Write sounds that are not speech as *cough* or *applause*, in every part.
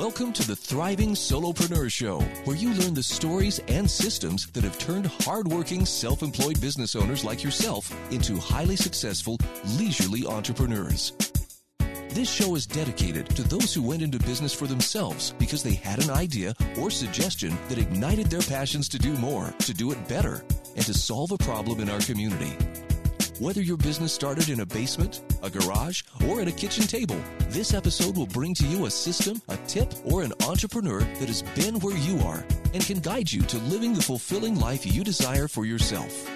Welcome to the Thriving Solopreneur Show, where you learn the stories and systems that have turned hardworking, self employed business owners like yourself into highly successful, leisurely entrepreneurs. This show is dedicated to those who went into business for themselves because they had an idea or suggestion that ignited their passions to do more, to do it better, and to solve a problem in our community. Whether your business started in a basement, a garage, or at a kitchen table, this episode will bring to you a system, a tip, or an entrepreneur that has been where you are and can guide you to living the fulfilling life you desire for yourself.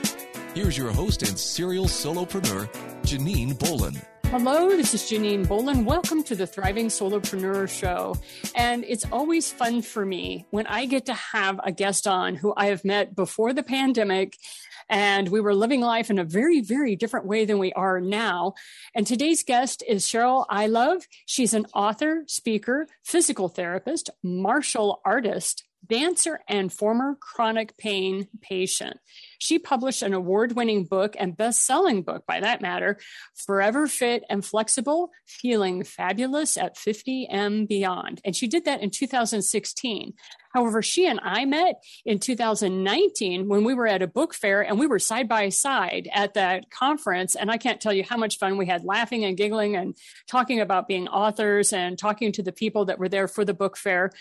Here's your host and serial solopreneur, Janine Bolon. Hello, this is Janine Bolon. Welcome to the Thriving Solopreneur Show. And it's always fun for me when I get to have a guest on who I have met before the pandemic and we were living life in a very, very different way than we are now. And today's guest is Cheryl Ilov. She's an author, speaker, physical therapist, martial artist, dancer, and former chronic pain patient. She published an award winning book and best selling book, by that matter, Forever Fit and Flexible, Feeling Fabulous at 50 and Beyond. And she did that in 2016. However, she and I met in 2019 when we were at a book fair and we were side by side at that conference. And I can't tell you how much fun we had laughing and giggling and talking about being authors and talking to the people that were there for the book fair.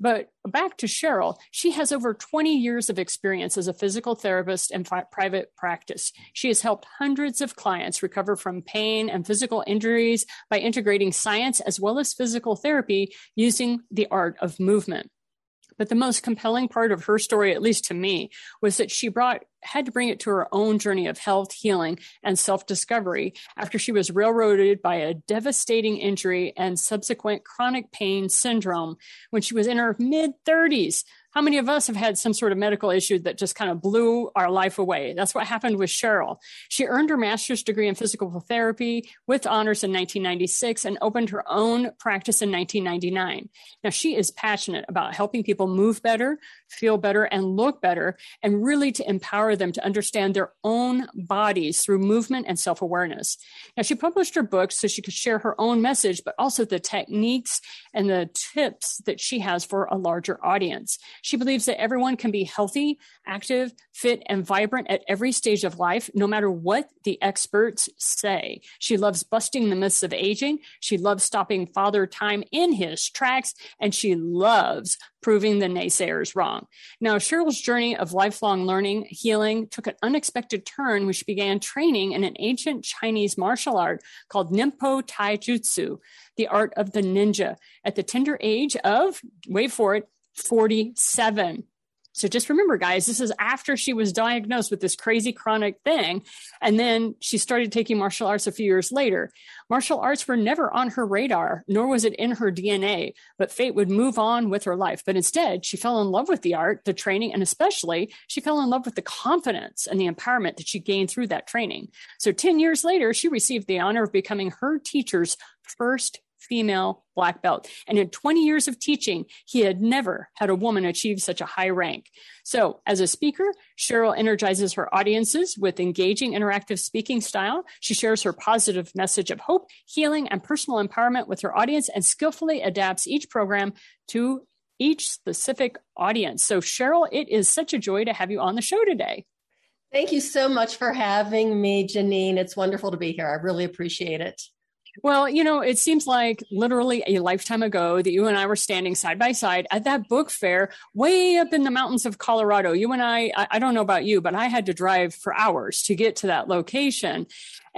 But back to Cheryl, she has over 20 years of experience as a physical therapist in fi- private practice. She has helped hundreds of clients recover from pain and physical injuries by integrating science as well as physical therapy using the art of movement. But the most compelling part of her story, at least to me, was that she brought had to bring it to her own journey of health, healing, and self discovery after she was railroaded by a devastating injury and subsequent chronic pain syndrome when she was in her mid 30s. How many of us have had some sort of medical issue that just kind of blew our life away? That's what happened with Cheryl. She earned her master's degree in physical therapy with honors in 1996 and opened her own practice in 1999. Now, she is passionate about helping people move better, feel better, and look better, and really to empower them to understand their own bodies through movement and self awareness. Now, she published her book so she could share her own message, but also the techniques and the tips that she has for a larger audience. She believes that everyone can be healthy, active, fit, and vibrant at every stage of life, no matter what the experts say. She loves busting the myths of aging. She loves stopping father time in his tracks, and she loves proving the naysayers wrong. Now, Cheryl's journey of lifelong learning, healing took an unexpected turn when she began training in an ancient Chinese martial art called Ninpo Taijutsu, the art of the ninja, at the tender age of, wait for it, 47. So just remember, guys, this is after she was diagnosed with this crazy chronic thing. And then she started taking martial arts a few years later. Martial arts were never on her radar, nor was it in her DNA, but fate would move on with her life. But instead, she fell in love with the art, the training, and especially she fell in love with the confidence and the empowerment that she gained through that training. So 10 years later, she received the honor of becoming her teacher's first female black belt. And in 20 years of teaching, he had never had a woman achieve such a high rank. So, as a speaker, Cheryl energizes her audiences with engaging interactive speaking style. She shares her positive message of hope, healing, and personal empowerment with her audience and skillfully adapts each program to each specific audience. So, Cheryl, it is such a joy to have you on the show today. Thank you so much for having me, Janine. It's wonderful to be here. I really appreciate it. Well, you know, it seems like literally a lifetime ago that you and I were standing side by side at that book fair way up in the mountains of Colorado. You and I, I, don't know about you, but I had to drive for hours to get to that location.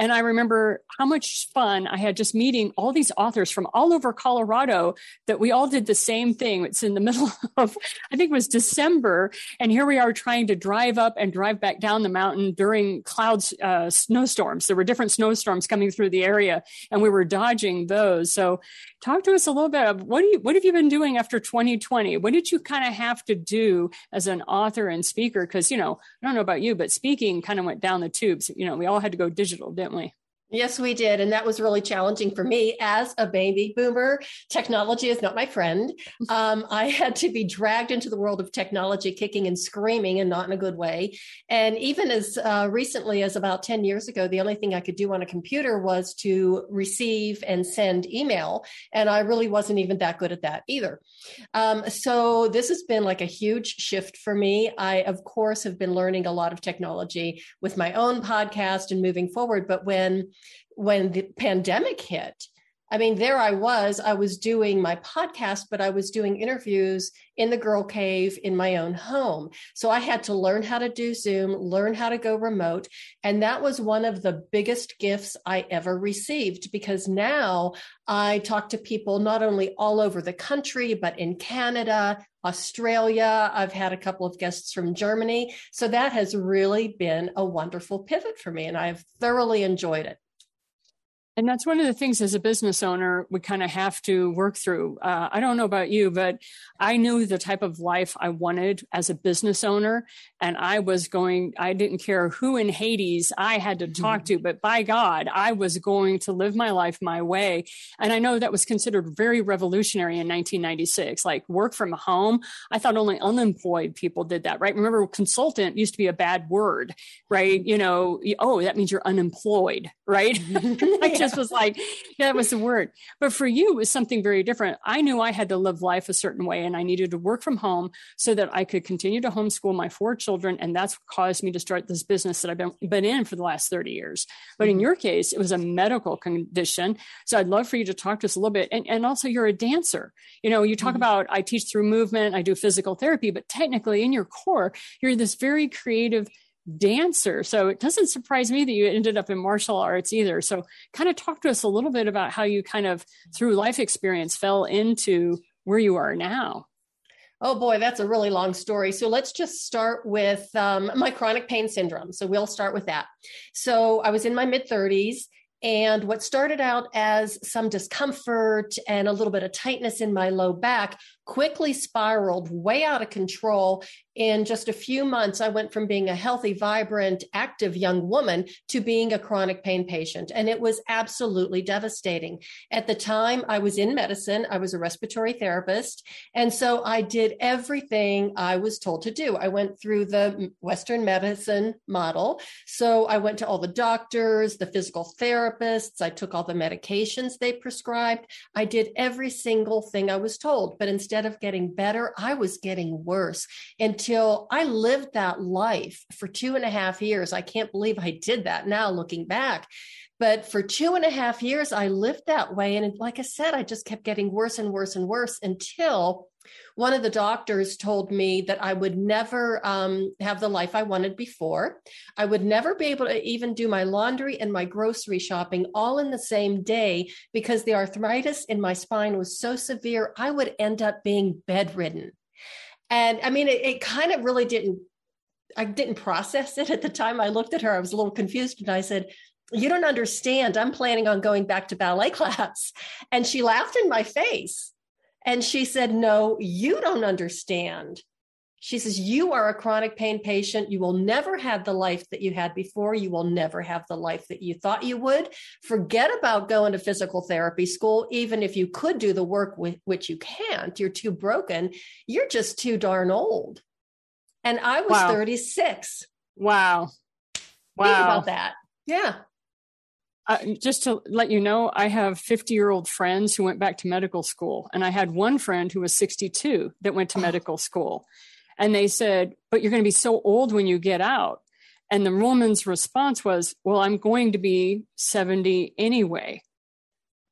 And I remember how much fun I had just meeting all these authors from all over Colorado that we all did the same thing. It's in the *laughs* middle of, I think it was December. And here we are trying to drive up and drive back down the mountain during clouds, uh, snowstorms. There were different snowstorms coming through the area and we were dodging those. So talk to us a little bit of what do you, what have you been doing after 2020? What did you kind of have to do as an author and speaker? Cause, you know, I don't know about you, but speaking kind of went down the tubes. You know, we all had to go digital? Certainly. Yes, we did. And that was really challenging for me as a baby boomer. Technology is not my friend. *laughs* Um, I had to be dragged into the world of technology, kicking and screaming, and not in a good way. And even as uh, recently as about 10 years ago, the only thing I could do on a computer was to receive and send email. And I really wasn't even that good at that either. Um, so this has been like a huge shift for me. I, of course, have been learning a lot of technology with my own podcast and moving forward. But when when the pandemic hit, I mean, there I was. I was doing my podcast, but I was doing interviews in the girl cave in my own home. So I had to learn how to do Zoom, learn how to go remote. And that was one of the biggest gifts I ever received because now I talk to people not only all over the country, but in Canada, Australia. I've had a couple of guests from Germany. So that has really been a wonderful pivot for me, and I've thoroughly enjoyed it. And that's one of the things as a business owner we kind of have to work through. Uh, I don't know about you, but I knew the type of life I wanted as a business owner. And I was going, I didn't care who in Hades I had to talk mm-hmm. to, but by God, I was going to live my life my way. And I know that was considered very revolutionary in 1996, like work from home. I thought only unemployed people did that, right? Remember, consultant used to be a bad word, right? You know, oh, that means you're unemployed, right? *laughs* I *laughs* just was like, yeah, that was the word. But for you, it was something very different. I knew I had to live life a certain way and I needed to work from home so that I could continue to homeschool my four children. And that's what caused me to start this business that I've been, been in for the last 30 years. But in mm-hmm. your case, it was a medical condition. So I'd love for you to talk to us a little bit. And, and also, you're a dancer. You know, you talk mm-hmm. about I teach through movement, I do physical therapy, but technically in your core, you're this very creative dancer. So it doesn't surprise me that you ended up in martial arts either. So kind of talk to us a little bit about how you kind of through life experience fell into where you are now. Oh boy, that's a really long story. So let's just start with um, my chronic pain syndrome. So we'll start with that. So I was in my mid 30s and what started out as some discomfort and a little bit of tightness in my low back quickly spiraled way out of control. In just a few months, I went from being a healthy, vibrant, active young woman to being a chronic pain patient. And it was absolutely devastating. At the time, I was in medicine, I was a respiratory therapist. And so I did everything I was told to do. I went through the Western medicine model. So I went to all the doctors, the physical therapists, I took all the medications they prescribed. I did every single thing I was told. But instead, instead of getting better, I was getting worse until I lived that life for two and a half years. I can't believe I did that now looking back. But for two and a half years, I lived that way. And like I said, I just kept getting worse and worse and worse until one of the doctors told me that I would never um, have the life I wanted before. I would never be able to even do my laundry and my grocery shopping all in the same day because the arthritis in my spine was so severe, I would end up being bedridden. And I mean, it, it kind of really didn't, I didn't process it at the time. I looked at her, I was a little confused, and I said, you don't understand. I'm planning on going back to ballet *laughs* class. And she laughed in my face. And she said, No, you don't understand. She says, You are a chronic pain patient. You will never have the life that you had before. You will never have the life that you thought you would. Forget about going to physical therapy school. Even if you could do the work with which you can't, you're too broken. You're just too darn old. And I was wow. 36. Wow. Wow. Think about that. Yeah uh, just to let you know, I have 50 year old friends who went back to medical school. And I had one friend who was 62 that went to oh. medical school. And they said, But you're going to be so old when you get out. And the woman's response was, Well, I'm going to be 70 anyway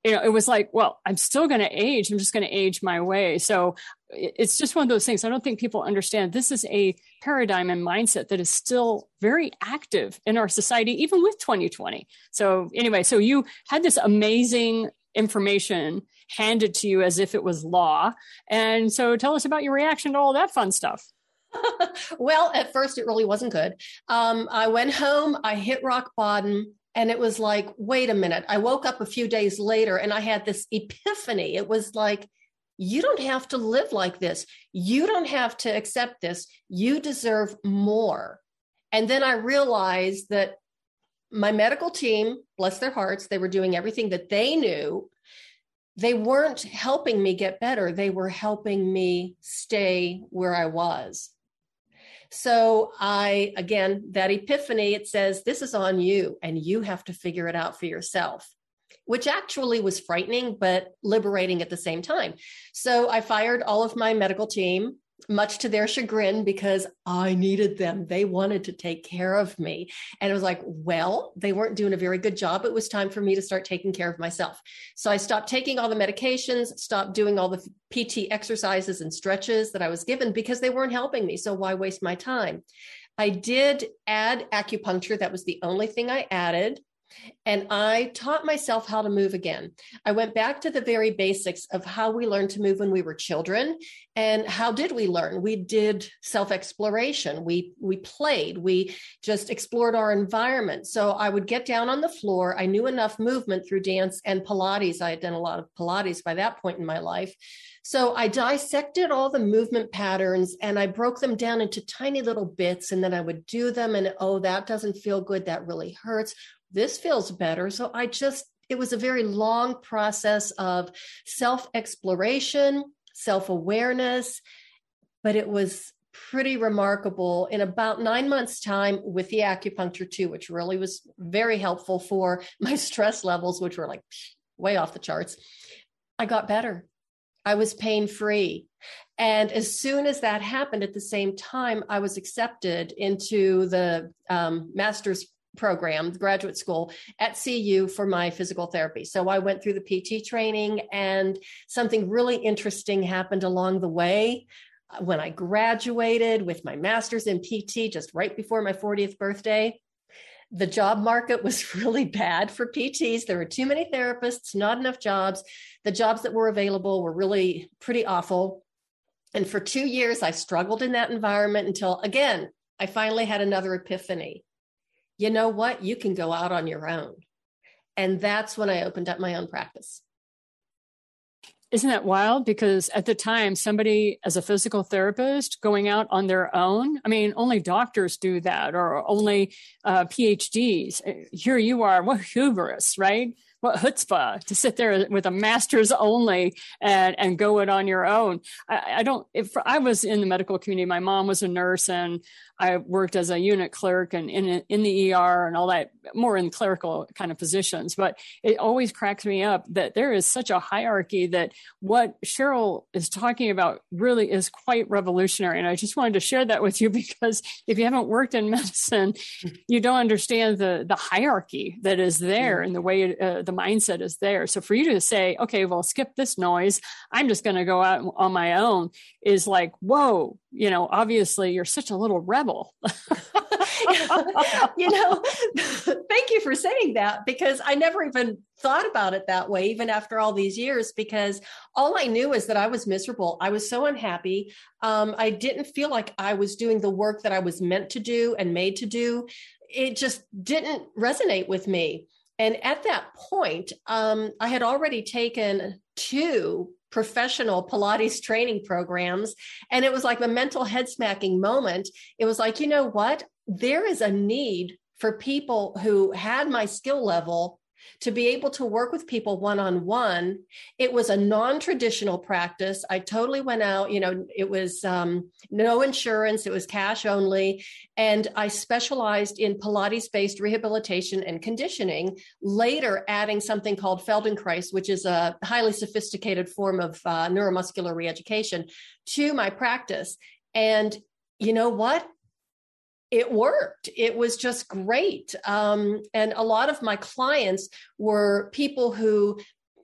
you know, it was like, well, I'm still going to age. I'm just going to age my way. So it's just one of those things. I don't think people understand this is a paradigm and mindset that is still very active in our society, even with 2020. So, anyway, so you had this amazing information handed to you as if it was law. And so tell us about your reaction to all that fun stuff. *laughs* well, at first, it really wasn't good. Um, I went home, I hit rock bottom. And it was like, wait a minute. I woke up a few days later and I had this epiphany. It was like, you don't have to live like this. You don't have to accept this. You deserve more. And then I realized that my medical team, bless their hearts, they were doing everything that they knew. They weren't helping me get better. They were helping me stay where I was. So I, again, that epiphany, it says, this is on you and you have to figure it out for yourself which actually was frightening but liberating at the same time. So I fired all of my medical team much to their chagrin because I needed them. They wanted to take care of me. And it was like, well, they weren't doing a very good job. It was time for me to start taking care of myself. So I stopped taking all the medications, stopped doing all the PT exercises and stretches that I was given because they weren't helping me. So why waste my time? I did add acupuncture. That was the only thing I added. And I taught myself how to move again. I went back to the very basics of how we learned to move when we were children. And how did we learn? We did self-exploration. We we played. We just explored our environment. So I would get down on the floor. I knew enough movement through dance and Pilates. I had done a lot of Pilates by that point in my life. So I dissected all the movement patterns and I broke them down into tiny little bits and then I would do them and oh that doesn't feel good that really hurts this feels better. So I just, it was a very long process of self exploration, self awareness, but it was pretty remarkable in about nine months time with the acupuncture too which really was very helpful for *laughs* my stress levels which were like way off the charts. I got better. I was pain free and as soon as that happened at the same time i was accepted into the um, master's program, graduate school at CU for my physical therapy. So I went through the PT training, and something really interesting happened along the way. When I graduated with my master's in PT just right before my 40th birthday, the job market was *laughs* really bad for PTs. There were too many therapists, not enough jobs. The jobs that were available were really pretty awful. And for two years, I struggled in that environment until, again, I finally had another epiphany you know what? You can go out on your own. And that's when I opened up my own practice. Isn't that wild? Because at the time, somebody as a physical therapist going out on their own, I mean, only doctors do that or only uh, PhDs. Here you are, what hubris, right? What chutzpah to sit there with a master's only and, and go it on your own. I, I don't, if I was in the medical community, my mom was a nurse and I worked as a unit clerk and in, in the ER and all that, more in clerical kind of positions. But it always cracks me up that there is such a hierarchy that what Cheryl is talking about really is quite revolutionary. And I just wanted to share that with you *laughs* because if you haven't worked in medicine, *laughs* you don't understand the, the hierarchy that is there and the way uh, the mindset is there. So for you to say, okay, well, skip this noise, I'm just going to go out on my own is like, whoa, you know, obviously you're such a little rebel. *laughs* you know, thank you for saying that because I never even thought about it that way, even after all these years, because all I knew is that I was miserable. I was so unhappy. Um, I didn't feel like I was doing the work that I was meant to do and made to do. It just didn't resonate with me. And at that point, um, I had already taken two professional Pilates training programs. And it was like a mental head smacking moment. It was like, you know what? There is a need for people who had my skill level to be able to work with people one on one. It was a non traditional practice. I totally went out, you know, it was um, no insurance, it was cash only. And I specialized in Pilates based rehabilitation and conditioning, later adding something called Feldenkrais, which is a highly sophisticated form of uh, neuromuscular reeducation, to my practice. And you know what? It worked. It was just great. Um, and a lot of my clients were people who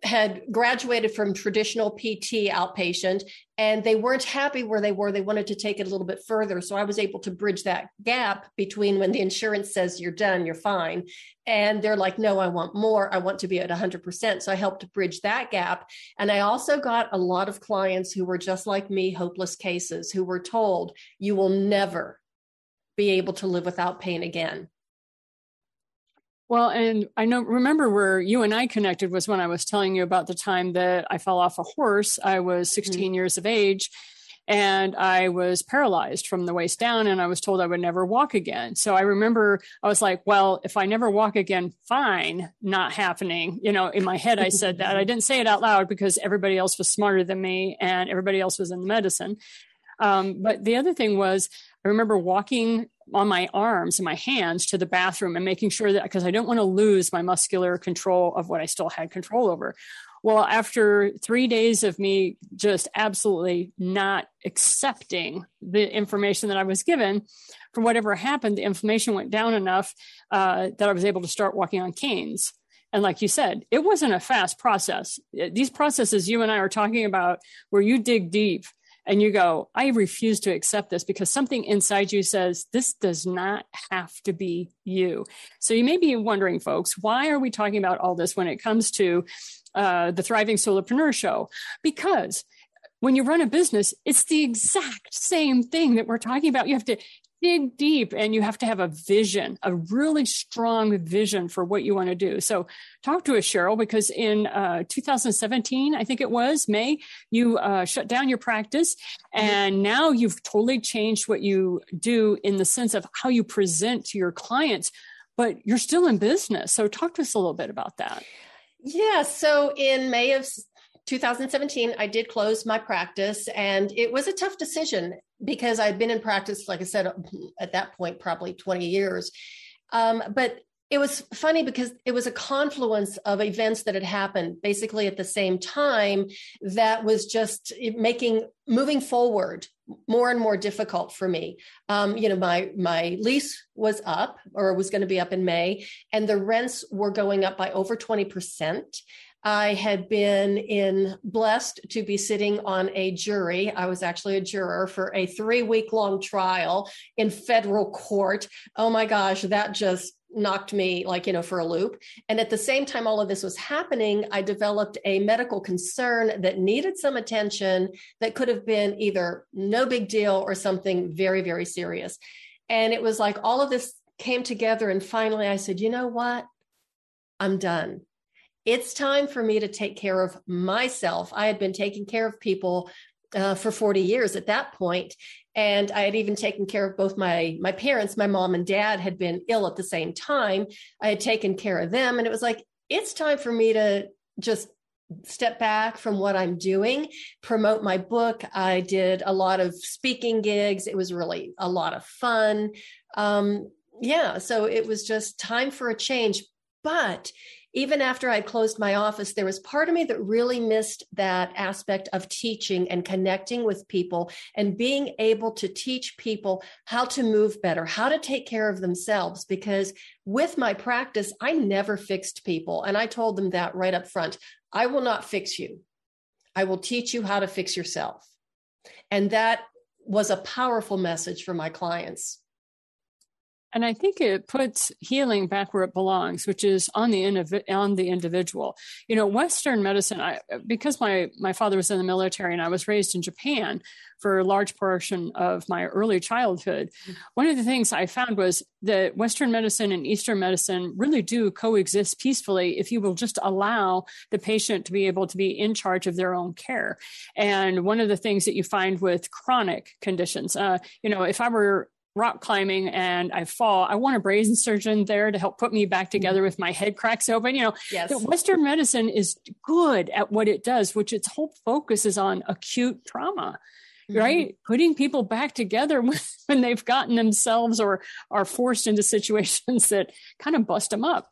had graduated from traditional PT outpatient and they weren't happy where they were. They wanted to take it a little bit further. So I was able to bridge that gap between when the insurance says you're done, you're fine. And they're like, no, I want more. I want to be at 100%. So I helped bridge that gap. And I also got a lot of clients who were just like me, hopeless cases, who were told, you will never be able to live without pain again. Well, and I know, remember where you and I connected was when I was telling you about the time that I fell off a horse. I was 16 mm-hmm. years of age and I was paralyzed from the waist down and I was told I would never walk again. So I remember I was like, well, if I never walk again, fine, not happening. You know, in my head, I *laughs* said that. I didn't say it out loud because everybody else was smarter than me and everybody else was in the medicine. Um, but the other thing was, I remember walking on my arms and my hands to the bathroom and making sure that because I don't want to lose my muscular control of what I still had control over. Well, after three days of me just absolutely not accepting the information that I was given, for whatever happened, the inflammation went down enough uh, that I was able to start walking on canes. And like you said, it wasn't a fast process. These processes you and I are talking about, where you dig deep and you go, I refuse to accept this because something inside you says, this does not have to be you. So you may be wondering, folks, why are we talking about all this when it comes to uh, the Thriving Solopreneur Show? Because when you run a business, it's the exact same thing that we're talking about. You have to dig deep and you have to have a vision, a really strong vision for what you want to do. So talk to us, Cheryl, because in uh, 2017, I think it was May, you uh, shut down your practice and now you've totally changed what you do in the sense of how you present to your clients, but you're still in business. So talk to us a little bit about that. Yeah. So in May of 2017, I did close my practice, and it was a tough decision because I'd been in practice, like I said, at that point, probably 20 years. Um, but it was funny because it was a confluence of events that had happened basically at the same time that was just making moving forward more and more difficult for me. Um, you know, my my lease was up or was going to be up in May, and the rents were going up by over 20 percent. I had been in blessed to be sitting on a jury. I was actually a juror for a three week long trial in federal court. Oh my gosh, that just knocked me like you know for a loop and at the same time all of this was happening i developed a medical concern that needed some attention that could have been either no big deal or something very very serious and it was like all of this came together and finally i said you know what i'm done it's time for me to take care of myself. I had been taking care of people uh, for 40 years at that point, and I had even taken care of both my my parents. My mom and dad had been ill at the same time. I had taken care of them, and it was like it's time for me to just step back from what I'm doing, promote my book. I did a lot of speaking gigs. It was really a lot of fun. Um, yeah, so it was just time for a change. But even after I closed my office, there was part of me that really missed that aspect of teaching and connecting with people and being able to teach people how to move better, how to take care of themselves. Because with my practice, I never fixed people. And I told them that right up front I will not fix you, I will teach you how to fix yourself. And that was a powerful message for my clients. And I think it puts healing back where it belongs, which is on the indiv- on the individual. You know, Western medicine. I, because my my father was in the military and I was raised in Japan for a large portion of my early childhood. One of the things I found was that Western medicine and Eastern medicine really do coexist peacefully if you will just allow the patient to be able to be in charge of their own care. And one of the things that you find with chronic conditions, uh, you know, if I were rock climbing and I fall, I want a brain surgeon there to help put me back together mm-hmm. with my head cracks open. You know, yes. Western medicine is good at what it does, which its whole focus is on acute trauma. Mm-hmm. Right, putting people back together *laughs* when they've gotten themselves or are forced into situations that kind of bust them up.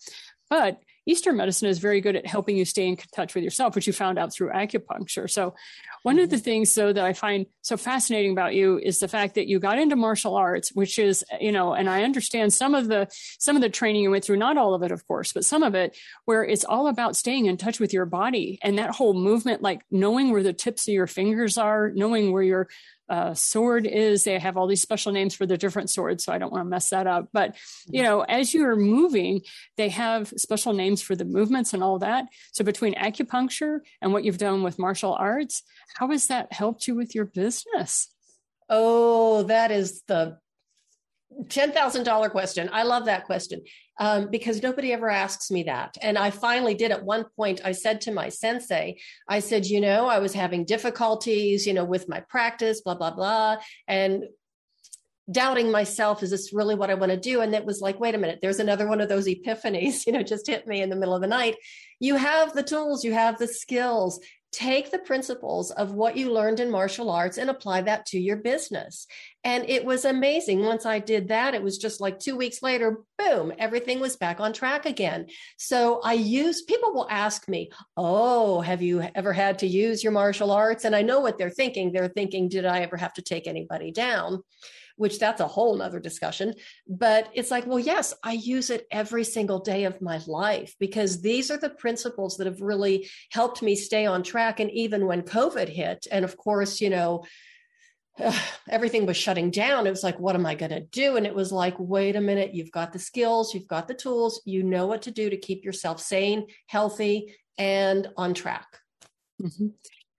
But Eastern medicine is very good at helping you stay in touch with yourself, which you found out through acupuncture. So, one of the mm-hmm. things, though, that I find so fascinating about you is the fact that you got into martial arts, which is, you know, and I understand some of the some of the training you went through, not all of it, of course, but some of it, where it's all about staying in touch with your body and that whole movement, like knowing where the tips of your fingers are, knowing where your uh, sword is. They have all these special names for the different swords, so I don't want to mess that up. But you know, as you're moving, they have special names for the movements and all that. So between acupuncture and what you've done with martial arts, how has that helped you with your business? Oh, that is the $10,000 question. I love that question um, because nobody ever asks me that. And I finally did at one point. I said to my sensei, I said, you know, I was having difficulties, you know, with my practice, blah, blah, blah. And doubting myself, is this really what I want to do? And it was like, wait a minute, there's another one of those epiphanies, *laughs* you know, just hit me in the middle of the night. You have the tools, you have the skills take the principles of what you learned in martial arts and apply that to your business. And it was amazing. Once I did that, it was just like two weeks later, boom, everything was back on track again. So I use, people will ask me, Oh, have you ever had to use your martial arts? And I know what they're thinking. They're thinking, Did I ever have to take anybody down? Which that's a whole nother discussion. But it's like, well, yes, I use it every single day of my life because these are the principles that have really helped me stay on track. And even when COVID hit, and of course, you know, *sighs* everything was shutting down. It was like, what am I going to do? And it was like, wait a minute, you've got the skills, you've got the tools, you know what to do to keep yourself sane, healthy, and on track. Mm-hmm.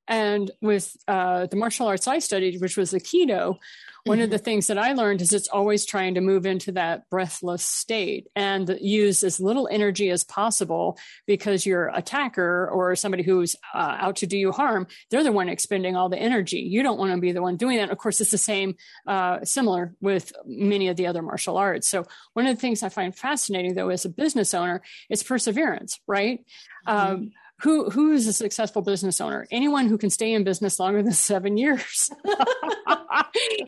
And with uh, the martial arts I studied, which was Aikido, one mm-hmm. of the things that I learned is it's always trying to move into that breathless state and use as little energy as possible because your attacker or somebody who's uh, out to do you harm, they're the one expending all the energy. You don't want to be the one doing that. Of course, it's the same, uh, similar with many of the other martial arts. So, one of the things I find fascinating, though, as a business owner, is perseverance, right? Mm-hmm. Um, who who is a successful business owner? Anyone who can stay in business longer than seven years. *laughs*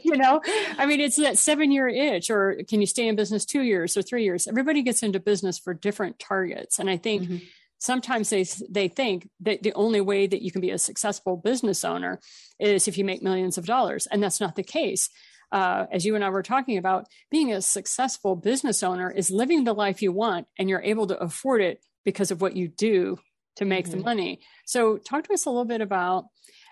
You know i mean it's that seven year itch or can you stay in business two years or three years? Everybody gets into business for different targets. And i think mm-hmm. sometimes they they think that the only way that you can be a successful business owner is if you make millions of dollars. And that's not the case. Uh, as you and I were talking about, being a successful business owner is living the life you want and you're able to afford it because of what you do to make mm-hmm. the money. So, talk to us a little bit about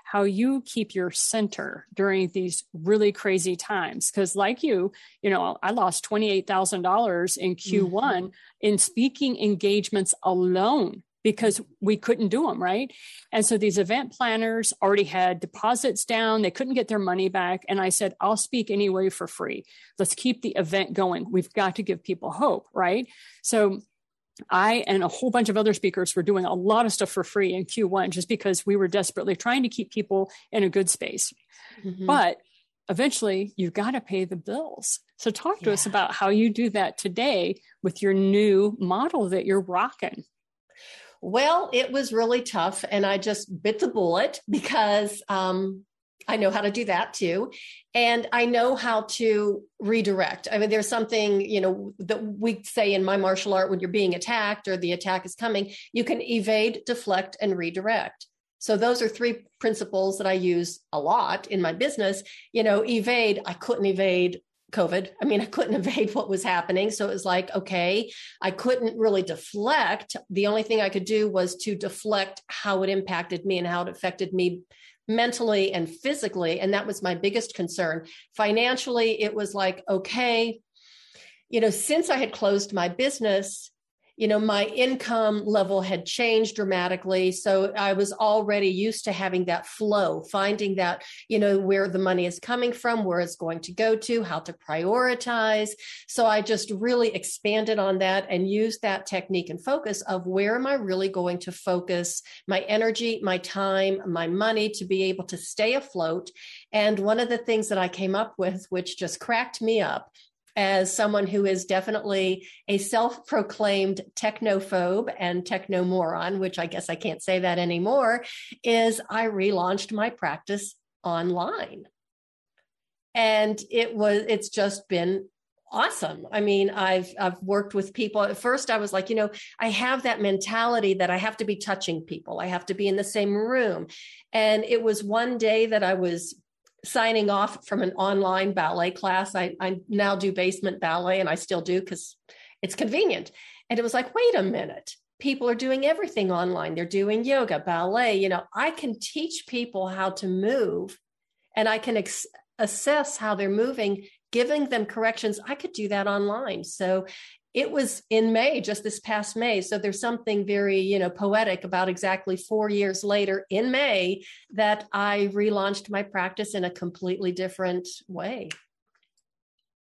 how you keep your center during these really crazy times. Because, like you, you know, I lost $28,000 in Q1 mm-hmm. in speaking engagements alone because we couldn't do them, right? And so these event planners already had deposits down. They couldn't get their money back. And I said, I'll speak anyway for free. Let's keep the event going. We've got to give people hope, right? So I and a whole bunch of other speakers were doing a lot of stuff for free in Q1 just because we were desperately trying to keep people in a good space. Mm-hmm. But eventually, you've got to pay the bills. So, talk to yeah. us about how you do that today with your new model that you're rocking. Well, it was really tough, and I just bit the bullet because um, I know how to do that too. And I know how to redirect. I mean, there's something, you know, that we say in my martial art when you're being attacked or the attack is coming, you can evade, deflect, and redirect. So those are three principles that I use a lot in my business. You know, evade, I couldn't evade COVID. I mean, I couldn't *laughs* evade what was happening. So it was like, okay, I couldn't really deflect. The only thing I could do was to deflect how it impacted me and how it affected me mentally and physically. And that was my biggest concern. Financially, it was like, okay, you know, since I had closed my business, you know my income level had changed dramatically. So i was already used to having that flow finding that you know where the money is coming from where it's going to go to how to prioritize. So i just really expanded on that and used that technique and focus of where am i really going to focus my energy my time my money to be able to stay afloat. And one of the things that i came up with which just cracked me up as someone who is definitely a self proclaimed technophobe and technomoron, which I guess I can't say that anymore, is I relaunched my practice online. And it was, it's just been awesome. I mean, I've I've worked with people. At first I was like, you know, I have that mentality that I have to be touching people. I have to be in the same room. And it was one day that I was signing off from an online ballet class. I, I now do basement ballet and I still do because it's convenient. And it was like, wait a minute. People are doing everything online. They're doing yoga, ballet. You know, I can teach people how to move and I can ex- assess how they're moving, giving them corrections. I could do that online. So it was in May, just this past May. So there's something very, you know, poetic about exactly four years later in May that I relaunched my practice in a completely different way.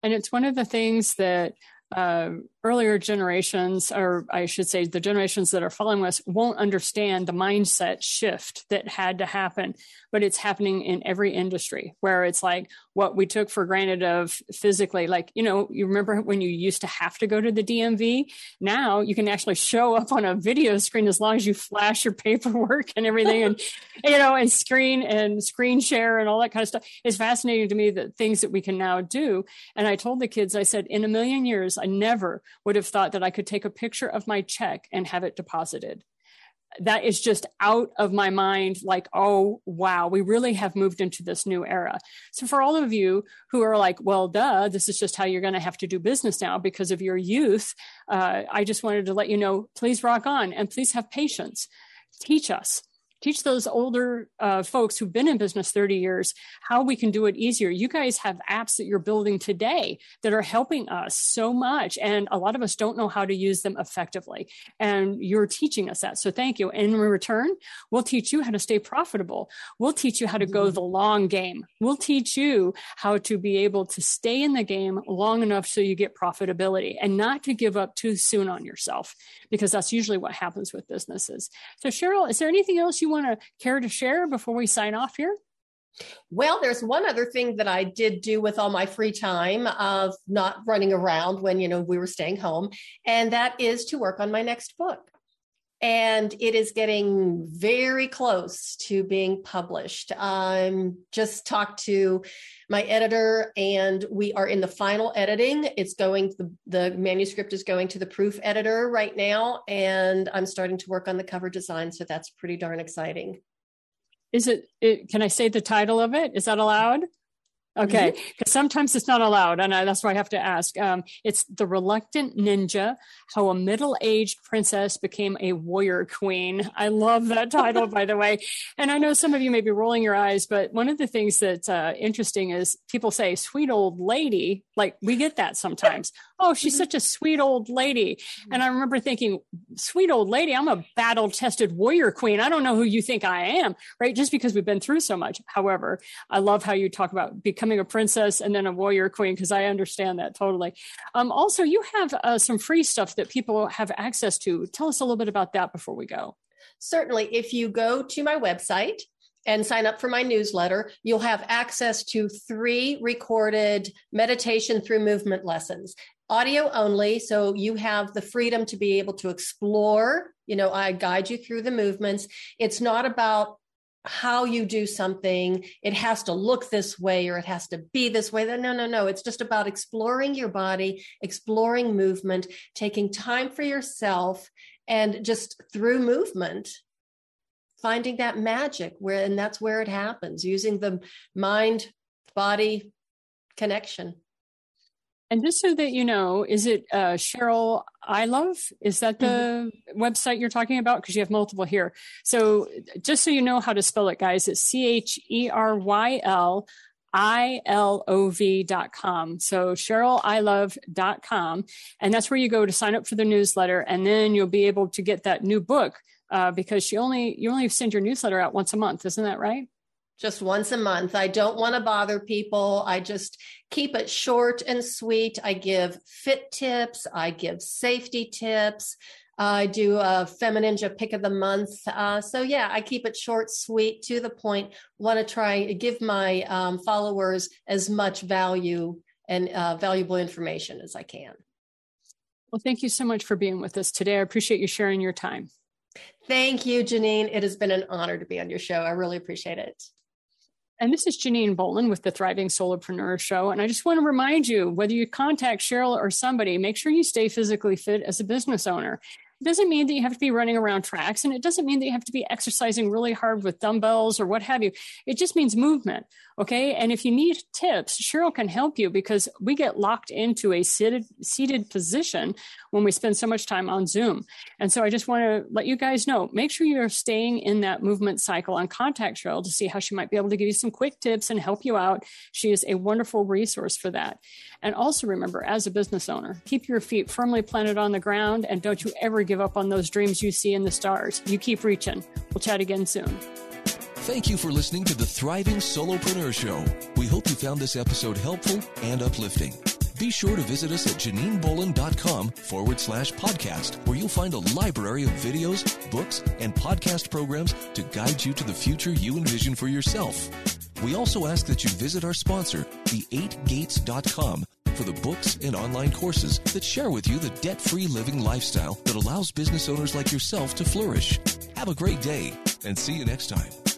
And it's one of the things that uh, earlier generations, or I should say, the generations that are following us, won't understand the mindset shift that had to happen. But it's happening in every industry where it's like what we took for granted of physically. Like, you know, you remember when you used to have to go to the DMV? Now you can actually show up on a video screen as long as you flash your paperwork and everything and, *laughs* you know, and screen and screen share and all that kind of stuff. It's fascinating to me the things that we can now do. And I told the kids, I said, in a million years, I never would have thought that I could take a picture of my check and have it deposited. That is just out of my mind. Like, oh, wow, we really have moved into this new era. So, for all of you who are like, well, duh, this is just how you're going to have to do business now because of your youth, uh, I just wanted to let you know please rock on and please have patience. Teach us teach those older uh, folks who've been in business 30 years how we can do it easier. You guys have apps that you're building today that are helping us so much. And a lot of us don't know how to use them effectively. And you're teaching us that. So thank you. And in return, we'll teach you how to stay profitable. We'll teach you how to go mm-hmm. the long game. We'll teach you how to be able to stay in the game long enough so you get profitability and not to give up too soon on yourself, because that's usually what happens with businesses. So, Cheryl, is there anything else you want to care to share before we sign off here? Well, there's one other thing that I did do with all my free time of not running around when, you know, we were staying home, and that is to work on my next book and it is getting very close to being published. I'm just talked to my editor, and we are in the final editing. It's going the the manuscript is going to the proof editor right now, and I'm starting to work on the cover design. So that's pretty darn exciting. Is it, it can I say the title of it? Is that allowed? Okay, because mm-hmm. sometimes it's not allowed, and I, that's why I have to ask. Um, it's the reluctant ninja: How a middle-aged princess became a warrior queen. I love that title, by the way. And I know some of you may be rolling your eyes, but one of the things that's uh, interesting is people say "sweet old lady." Like we get that sometimes. Oh, she's mm-hmm. such a sweet old lady. And I remember thinking, sweet old lady, I'm a battle tested warrior queen. I don't know who you think I am, right? Just because we've been through so much. However, I love how you talk about becoming a princess and then a warrior queen because I understand that totally. Um, also, you have uh, some free stuff that people have access to. Tell us a little bit about that before we go. Certainly. If you go to my website, and sign up for my newsletter, you'll have access to three recorded meditation through movement lessons audio only so you have the freedom to be able to explore you know i guide you through the movements. It's not about how you do something. It has to look this way or it has to be this way. No no no. It's just about exploring your body exploring movement taking time for yourself and just through movement finding that magic where and that's where it happens using the mind body connection and just so that you know, is it uh, Cheryl Ilov? Is that the mm-hmm. website you're talking about? Because you have multiple here. So just so you know how to spell it, guys, it's C H E R Y L I L O V dot com. So Cheryl Ilov dot com. And that's where you go to sign up for the newsletter. And then you'll be able to get that new book uh, because you only, you only send your newsletter out once a month. Isn't that right? just once a month. I don't want to bother people. I just keep it short and sweet. I give fit tips, I give safety tips. I do a Femininja pick of the month. Uh, so, yeah, I keep it short, sweet, to the point. Want to try give my um, followers as much value and uh, valuable information as I can. Well, thank you so much for being with us today. I appreciate you sharing your time. Thank you, Janine. It has been an honor to be on your show. I really appreciate it. And this is Janine Bolon with the Thriving Solopreneur Show. And I just want to remind you whether you contact Cheryl or somebody, make sure you stay physically fit as a business owner. It doesn't mean that you have to be running around tracks, and it doesn't mean that you have to be exercising really hard with dumbbells or what have you. It just means movement. Okay. And if you need tips, Cheryl can help you because we get locked into a seated, seated position when we spend so much time on Zoom. And so I just want to let you guys know make sure you're staying in that movement cycle on contact Cheryl to see how she might be able to give you some quick tips and help you out. She is a wonderful resource for that. And also remember, as a business owner, keep your feet firmly planted on the ground and don't you ever give up on those dreams you see in the stars. You keep reaching. We'll chat again soon. Thank you for listening to the Thriving Solopreneur Show. We hope you found this episode helpful and uplifting. Be sure to visit us at JanineBolon.com forward slash podcast, where you'll find a library of videos, books, and podcast programs to guide you to the future you envision for yourself. We also ask that you visit our sponsor, the8gates.com, for the books and online courses that share with you the debt free living lifestyle that allows business owners like yourself to flourish. Have a great day and see you next time.